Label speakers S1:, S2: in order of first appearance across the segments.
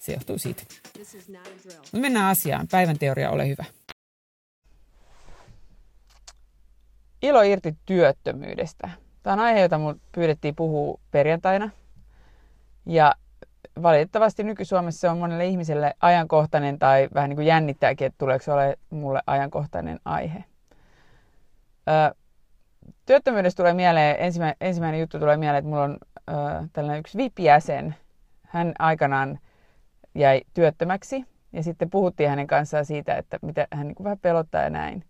S1: se johtuu siitä. Mutta mennään asiaan. Päivän teoria, ole hyvä. Ilo irti työttömyydestä. Tämä on aihe, jota mun pyydettiin puhua perjantaina. Ja valitettavasti nyky-Suomessa se on monelle ihmiselle ajankohtainen tai vähän niin kuin jännittääkin, että tuleeko se ole mulle ajankohtainen aihe. Ö, työttömyydestä tulee mieleen, ensimmäinen, ensimmäinen juttu tulee mieleen, että mulla on ö, tällainen yksi VIP-jäsen. Hän aikanaan jäi työttömäksi ja sitten puhuttiin hänen kanssaan siitä, että mitä hän niin kuin vähän pelottaa ja näin.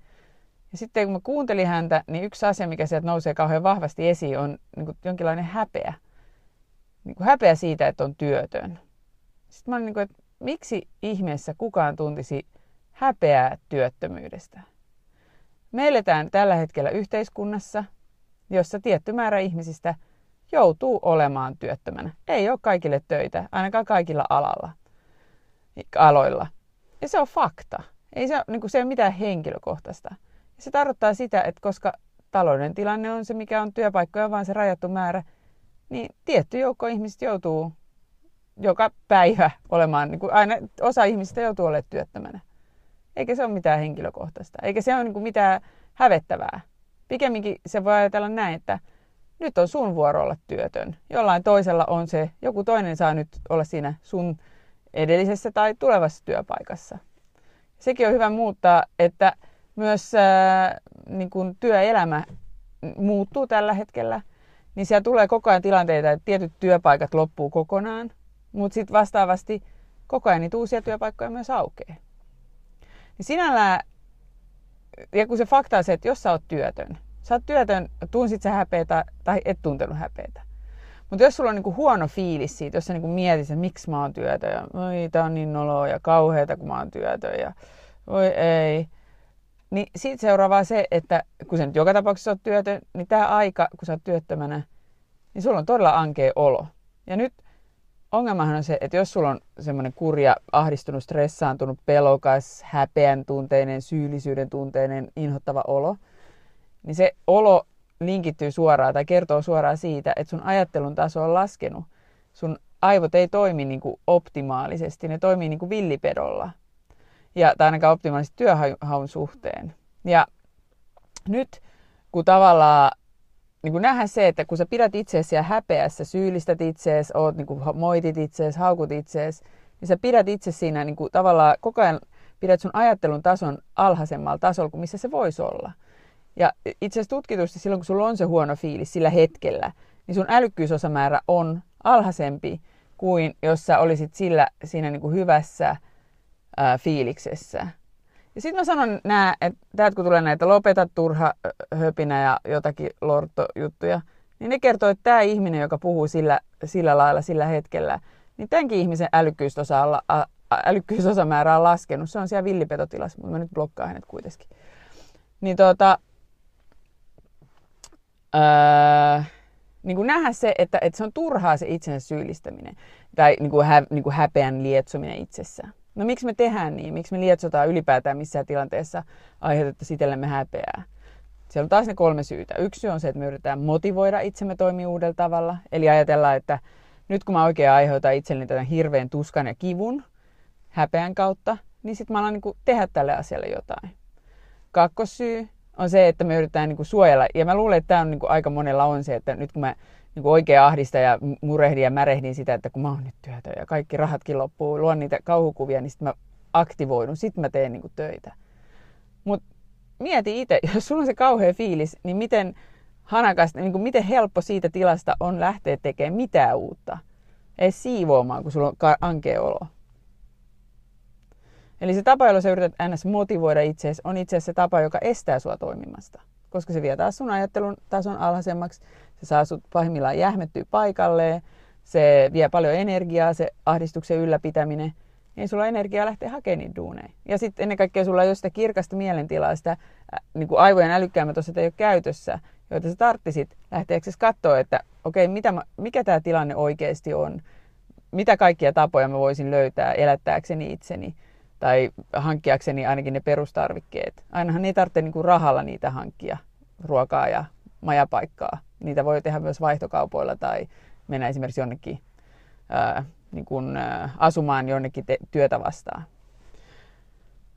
S1: Ja sitten kun mä kuuntelin häntä, niin yksi asia, mikä sieltä nousee kauhean vahvasti esiin, on niin kuin jonkinlainen häpeä. Niin kuin häpeä siitä, että on työtön. Sitten mä olin niin kuin, että miksi ihmeessä kukaan tuntisi häpeää työttömyydestä? Me eletään tällä hetkellä yhteiskunnassa, jossa tietty määrä ihmisistä joutuu olemaan työttömänä. Ei ole kaikille töitä, ainakaan kaikilla alalla, aloilla. Ja se on fakta. Ei se, niin kuin, se ole mitään henkilökohtaista. Se tarkoittaa sitä, että koska talouden tilanne on se, mikä on työpaikkoja, vaan se rajattu määrä, niin tietty joukko ihmisistä joutuu joka päivä olemaan, niin kuin aina osa ihmisistä joutuu olemaan työttömänä. Eikä se ole mitään henkilökohtaista, eikä se ole niin kuin mitään hävettävää. Pikemminkin se voi ajatella näin, että nyt on sun vuoro olla työtön. Jollain toisella on se, joku toinen saa nyt olla siinä sun edellisessä tai tulevassa työpaikassa. Sekin on hyvä muuttaa, että myös ää, niin kuin työelämä muuttuu tällä hetkellä, niin siellä tulee koko ajan tilanteita, että tietyt työpaikat loppuu kokonaan, mutta sitten vastaavasti koko ajan niitä uusia työpaikkoja myös aukeaa. Niin sinällään, ja kun se fakta on se, että jos sä oot työtön, sä oot työtön, tunsit sä häpeätä tai et tuntenut häpeätä. Mutta jos sulla on niinku huono fiilis siitä, jos sä niinku mietit, että miksi mä oon työtön ja oi, tää on niin noloa ja kauheata, kun mä oon työtön ja voi ei, niin siitä seuraavaa se, että kun sä nyt joka tapauksessa oot työtön, niin tämä aika, kun sä oot työttömänä, niin sulla on todella ankea olo. Ja nyt ongelmahan on se, että jos sulla on semmoinen kurja, ahdistunut, stressaantunut, pelokas, häpeän tunteinen, syyllisyyden tunteinen, inhottava olo, niin se olo linkittyy suoraan tai kertoo suoraan siitä, että sun ajattelun taso on laskenut. Sun aivot ei toimi niin kuin optimaalisesti, ne toimii niin kuin villipedolla ja, tai ainakaan optimaalisesti työhaun suhteen. Ja nyt kun tavallaan niin kun nähdään se, että kun sä pidät itseäsi ja häpeässä, syyllistät itseäsi, oot, niin kuin moitit itseäsi, haukut itseäsi, niin sä pidät itse siinä niin kuin, tavallaan koko ajan pidät sun ajattelun tason alhaisemmalla tasolla kuin missä se voisi olla. Ja itse asiassa tutkitusti silloin, kun sulla on se huono fiilis sillä hetkellä, niin sun älykkyysosamäärä on alhaisempi kuin jos sä olisit sillä, siinä niin kuin hyvässä ää, fiiliksessä. Ja sitten mä sanon nää, että täältä kun tulee näitä lopeta turha höpinä ja jotakin lortojuttuja, niin ne kertoo, että tämä ihminen, joka puhuu sillä, sillä lailla sillä hetkellä, niin tämänkin ihmisen älykkyysosa, älykkyysosamäärä on laskenut. Se on siellä villipetotilassa, mutta mä nyt blokkaan hänet kuitenkin. Niin tota, öö, niin kuin nähdä se, että, että se on turhaa se itsensä syyllistäminen tai niin kuin hä, niin kuin häpeän lietsominen itsessään. No miksi me tehdään niin? Miksi me lietsotaan ylipäätään missään tilanteessa aiheutettaisiin itsellemme häpeää? Siellä on taas ne kolme syytä. Yksi on se, että me yritetään motivoida itsemme toimia uudella tavalla. Eli ajatellaan, että nyt kun mä oikein aiheutan itselleni tämän hirveän tuskan ja kivun häpeän kautta, niin sitten mä alan niin tehdä tälle asialle jotain. Kakkossyy on se, että me yritetään niin kuin suojella. Ja mä luulen, että tämä on niin kuin aika monella on se, että nyt kun mä niin kuin oikein ahdista ja murehdin ja märehdin sitä, että kun mä oon nyt työtä ja kaikki rahatkin loppuu, luon niitä kauhukuvia, niin sitten mä aktivoidun, sitten mä teen niin kuin töitä. Mutta mieti itse, jos sulla on se kauhea fiilis, niin miten hanakasta, niin kuin miten helppo siitä tilasta on lähteä tekemään mitään uutta. Ei siivoamaan, kun sulla on ankea olo. Eli se tapa, jolla sä yrität ns. motivoida itseäsi, on itse asiassa se tapa, joka estää sua toimimasta. Koska se vie taas sun ajattelun tason alhaisemmaksi, se saa sut pahimmillaan jähmettyä paikalleen, se vie paljon energiaa, se ahdistuksen ylläpitäminen, niin sulla energiaa lähteä hakemaan niitä duuneja. Ja sitten ennen kaikkea sulla on jo sitä kirkasta mielentilaa, sitä niin kuin aivojen älykkäämmät osat ei ole käytössä, joita sä tarttisit lähteeksesi katsoa, että okei, okay, mitä mikä tämä tilanne oikeasti on, mitä kaikkia tapoja mä voisin löytää elättääkseni itseni tai hankkiakseni ainakin ne perustarvikkeet. Ainahan ei tarvitse niin kuin rahalla niitä hankkia, ruokaa ja majapaikkaa. Niitä voi tehdä myös vaihtokaupoilla tai mennä esimerkiksi jonnekin ää, niin kuin, ää, asumaan jonnekin te- työtä vastaan.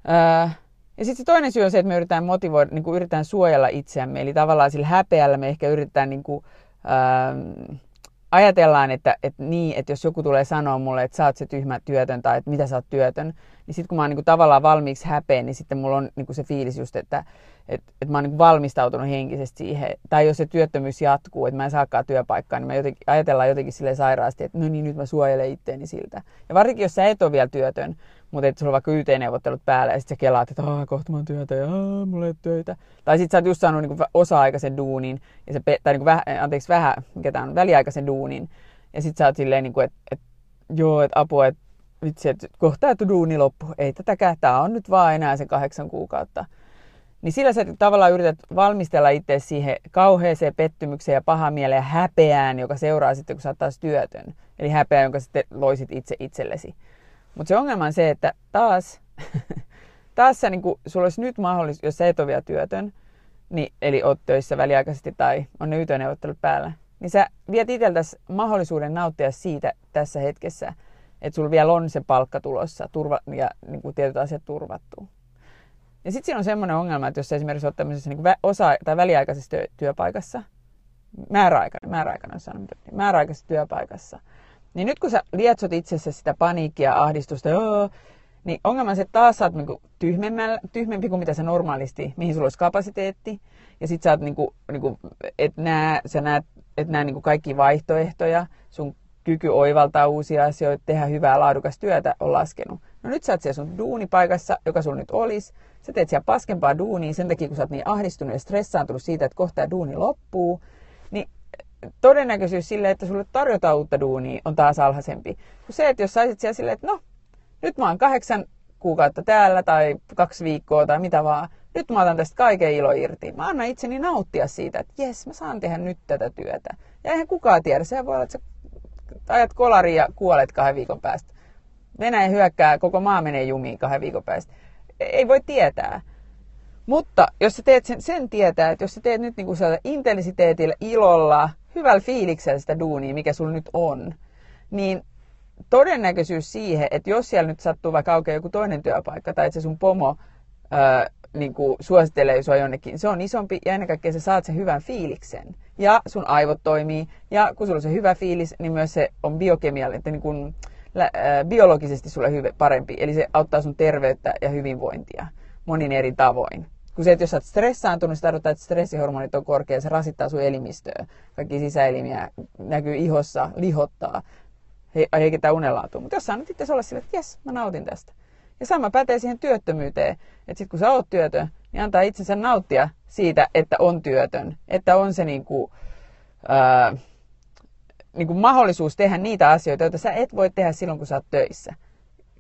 S1: Ää, ja sitten se toinen syy on se, että me yritetään motivoida, niin kuin yritetään suojella itseämme. Eli tavallaan sillä häpeällä me ehkä yritetään niin kuin, ää, ajatellaan, että, että niin, että jos joku tulee sanoa mulle, että sä oot se tyhmä työtön tai että mitä sä oot työtön, niin sitten kun mä oon niin kuin tavallaan valmiiksi häpeä, niin sitten mulla on niin kuin se fiilis just, että, että, että mä oon niin valmistautunut henkisesti siihen. Tai jos se työttömyys jatkuu, että mä en saakaan työpaikkaa, niin mä jotenkin, ajatellaan jotenkin sille sairaasti, että no niin, nyt mä suojelen itteeni siltä. Ja varsinkin, jos sä et ole vielä työtön, mutta että sulla on vaikka YT-neuvottelut päällä ja sitten sä kelaat, että Aa, kohta mä oon työtä ja Aa, mulla ei ole töitä. Tai sitten sä oot just saanut niin osa-aikaisen duunin, ja se, tai niin kuin väh, anteeksi, vähän, mikä tää on, väliaikaisen duunin. Ja sitten sä oot silleen, niin että, että joo, että apua, että vitsi, että kohta duuni loppu. Ei tätäkään, tää on nyt vaan enää se kahdeksan kuukautta. Niin sillä sä tavallaan yrität valmistella itse siihen kauheeseen pettymykseen ja pahaan mieleen ja häpeään, joka seuraa sitten, kun sä oot taas työtön. Eli häpeä, jonka sitten loisit itse itsellesi. Mutta se ongelma on se, että taas, taas sä, niin sulla olisi nyt mahdollisuus, jos sä et ole vielä työtön, niin, eli oot töissä väliaikaisesti tai on ne yt päällä, niin sä viet itseltäsi mahdollisuuden nauttia siitä tässä hetkessä, että sulla vielä on se palkka tulossa turva, ja niin kuin tietyt asiat turvattu. Ja sitten siinä on semmoinen ongelma, että jos esimerkiksi olet tämmöisessä niin osa- tai väliaikaisessa työ, työpaikassa, määräaikainen, määräaikainen sanon, määräaikaisessa työpaikassa, niin nyt kun sä lietsot itsessä sitä paniikkia, ahdistusta, niin ongelma on se, että taas sä oot niin tyhmempi kuin mitä sä normaalisti, mihin sulla olisi kapasiteetti. Ja sit sä oot niin kuin, niin kuin, et nää, sä näet, et nää niin kuin kaikki vaihtoehtoja, sun kyky oivaltaa uusia asioita, tehdä hyvää laadukasta työtä on laskenut. No nyt sä oot siellä sun duunipaikassa, joka sun nyt olisi. Sä teet siellä paskempaa duunia sen takia, kun sä oot niin ahdistunut ja stressaantunut siitä, että kohta duuni loppuu. Niin todennäköisyys sille, että sulle tarjotaan uutta duunia, on taas alhaisempi. Kun se, että jos saisit siellä silleen, että no, nyt mä oon kahdeksan kuukautta täällä tai kaksi viikkoa tai mitä vaan, nyt mä otan tästä kaiken ilo irti. Mä annan itseni nauttia siitä, että jes, mä saan tehdä nyt tätä työtä. Ja eihän kukaan tiedä, se voi olla, että sä ajat kolari ja kuolet kahden viikon päästä. Venäjä hyökkää, koko maa menee jumiin kahden viikon päästä. Ei voi tietää. Mutta jos sä teet sen, sen tietää, että jos sä teet nyt niin kuin intensiteetillä, ilolla, hyvällä fiiliksellä sitä duunia, mikä sulla nyt on, niin todennäköisyys siihen, että jos siellä nyt sattuu vaikka aukeaa joku toinen työpaikka tai että se sun pomo ää, niin kuin suosittelee sua jonnekin, se on isompi ja ennen kaikkea sä saat sen hyvän fiiliksen. Ja sun aivot toimii ja kun sulla on se hyvä fiilis, niin myös se on biokemiallinen, niin kuin, biologisesti sulle hyvä, parempi. Eli se auttaa sun terveyttä ja hyvinvointia monin eri tavoin. Kun se, että jos sä oot stressaantunut, se tarkoittaa, että stressihormonit on korkea, se rasittaa sun elimistöä. Kaikki sisäelimiä näkyy ihossa, lihottaa, he, heikentää unenlaatua. Mutta jos sä annat itse olla sille, että jes, mä nautin tästä. Ja sama pätee siihen työttömyyteen. Että sit kun sä oot työtön, niin antaa itsensä nauttia siitä, että on työtön. Että on se niinku, ää, niinku mahdollisuus tehdä niitä asioita, joita sä et voi tehdä silloin, kun sä oot töissä.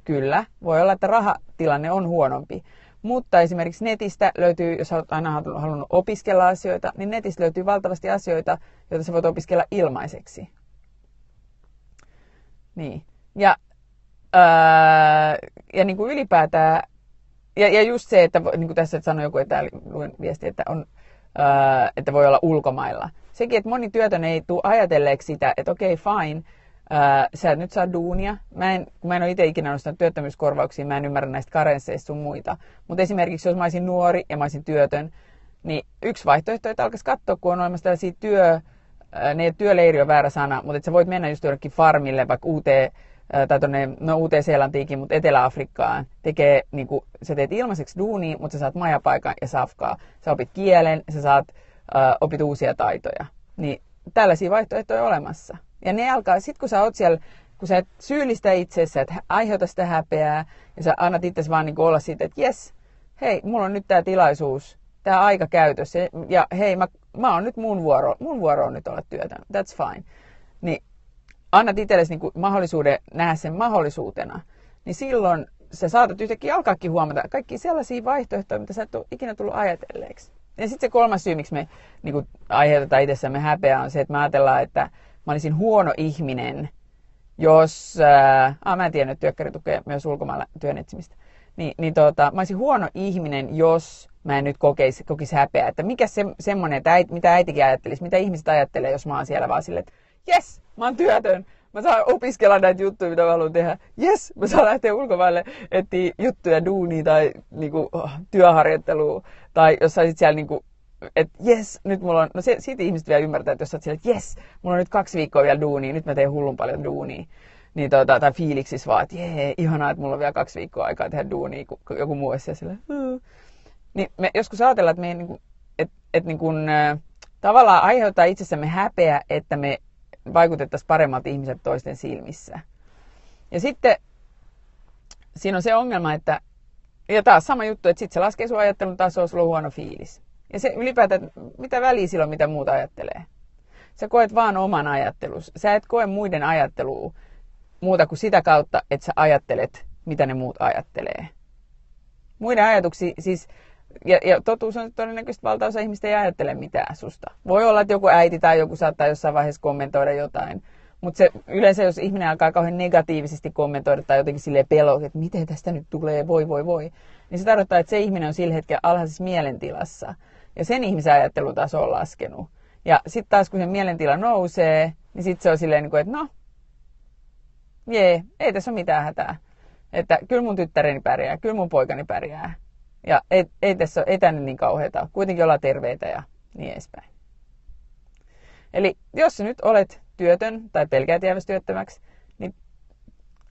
S1: Kyllä, voi olla, että rahatilanne on huonompi. Mutta esimerkiksi netistä löytyy, jos olet aina halunnut opiskella asioita, niin netistä löytyy valtavasti asioita, joita sä voit opiskella ilmaiseksi. Niin. Ja, ää, ja niin kuin ylipäätään, ja, ja just se, että niin kuin tässä sanoi joku, että luin viesti, että, on, että voi olla ulkomailla. Sekin, että moni työtön ei tule ajatelleeksi sitä, että okei, okay, fine, ää, sä et nyt saa duunia. Mä en, kun mä en ole itse ikinä nostanut työttömyyskorvauksia, mä en ymmärrä näistä karensseista sun muita. Mutta esimerkiksi jos mä olisin nuori ja mä olisin työtön, niin yksi vaihtoehto, että alkaisi katsoa, kun on olemassa tällaisia työ, ne työleiri on väärä sana, mutta että sä voit mennä just jollekin farmille, vaikka uuteen, tai tonne, no Uuteen-Seelantiinkin, mutta Etelä-Afrikkaan, tekee, niin kuin, sä teet ilmaiseksi duunia, mutta sä saat majapaikan ja safkaa. Sä opit kielen, sä saat, äh, opit uusia taitoja. Niin tällaisia vaihtoehtoja on olemassa. Ja ne alkaa, sit kun sä oot siellä, kun sä et syyllistä itsessä, että aiheuta sitä häpeää, ja sä annat itse vaan niin olla siitä, että jes, hei, mulla on nyt tämä tilaisuus, tämä aika käytössä, ja hei, mä, mä oon nyt mun vuoro, mun vuoro on nyt olla työtä, that's fine. Annat itsellesi niin mahdollisuuden nähdä sen mahdollisuutena, niin silloin sä saatat yhtäkkiä alkaakin huomata kaikki sellaisia vaihtoehtoja, mitä sä et ole ikinä tullut ajatelleeksi. Ja sitten se kolmas syy, miksi me niin kuin, aiheutetaan itsessämme häpeää, on se, että me ajatellaan, että mä olisin huono ihminen, jos... Ää, ah, mä en tiedä, että työkkäri tukee myös ulkomailla työn etsimistä. Niin, niin tota, mä olisin huono ihminen, jos mä en nyt kokeisi, kokisi häpeää. Että mikä se, semmoinen, että äit, mitä äitikin ajattelisi, mitä ihmiset ajattelee, jos mä oon siellä vaan silleen, että jes, mä oon työtön, mä saan opiskella näitä juttuja, mitä mä haluan tehdä. Yes, mä saan lähteä ulkomaille etsiä juttuja duunia tai niinku, työharjoittelua. Tai jos sä siellä niinku, että jes, nyt mulla on, no se, siitä ihmiset vielä ymmärtää, että jos sä oot siellä, että jes, mulla on nyt kaksi viikkoa vielä duunia, nyt mä teen hullun paljon duunia. Niin tota, tai fiiliksissä vaan, että jee, ihanaa, että mulla on vielä kaksi viikkoa aikaa tehdä duunia, kun joku muu olisi siellä. Niin me joskus ajatellaan, että me niinku, et, et niinku, tavallaan aiheuttaa itsessämme häpeä, että me vaikutettaisiin paremmat ihmiset toisten silmissä. Ja sitten siinä on se ongelma, että ja taas sama juttu, että sitten se laskee sun ajattelun tasoa, sulla on huono fiilis. Ja se ylipäätään, mitä väliä silloin, mitä muuta ajattelee. Sä koet vaan oman ajattelus. Sä et koe muiden ajattelua muuta kuin sitä kautta, että sä ajattelet, mitä ne muut ajattelee. Muiden ajatuksia, siis ja, ja totuus on todennäköisesti valtaosa ihmistä ei ajattele mitään susta. Voi olla, että joku äiti tai joku saattaa jossain vaiheessa kommentoida jotain. Mutta se, yleensä jos ihminen alkaa kauhean negatiivisesti kommentoida tai jotenkin sille pelot, että miten tästä nyt tulee, voi voi voi, niin se tarkoittaa, että se ihminen on sillä hetkellä alhaisessa mielentilassa. Ja sen ihmisen ajattelutaso on laskenut. Ja sitten taas kun se mielentila nousee, niin sitten se on silleen, niin että no, jee, ei tässä ole mitään hätää. Että kyllä mun tyttäreni pärjää, kyllä mun poikani pärjää. Ja ei, ei tässä ole, tänne niin kauheita. Kuitenkin olla terveitä ja niin edespäin. Eli jos nyt olet työtön tai pelkäät jääväsi työttömäksi, niin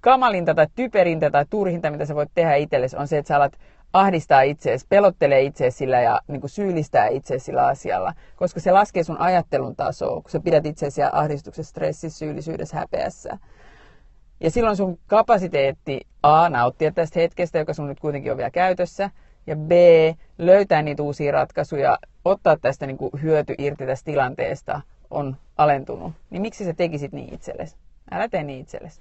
S1: kamalinta tai typerintä tai turhinta, mitä sä voit tehdä itsellesi, on se, että sä alat ahdistaa itseesi, pelottelee itseesi sillä ja niin kuin syyllistää itseesi sillä asialla, koska se laskee sun ajattelun tasoa, kun sä pidät itseesi ahdistuksessa, stressissä, syyllisyydessä, häpeässä. Ja silloin sun kapasiteetti A, nauttia tästä hetkestä, joka sun nyt kuitenkin on vielä käytössä, ja B, löytää niitä uusia ratkaisuja, ottaa tästä niin kuin hyöty irti tästä tilanteesta on alentunut, niin miksi sä tekisit niin itsellesi? Älä tee niin itsellesi.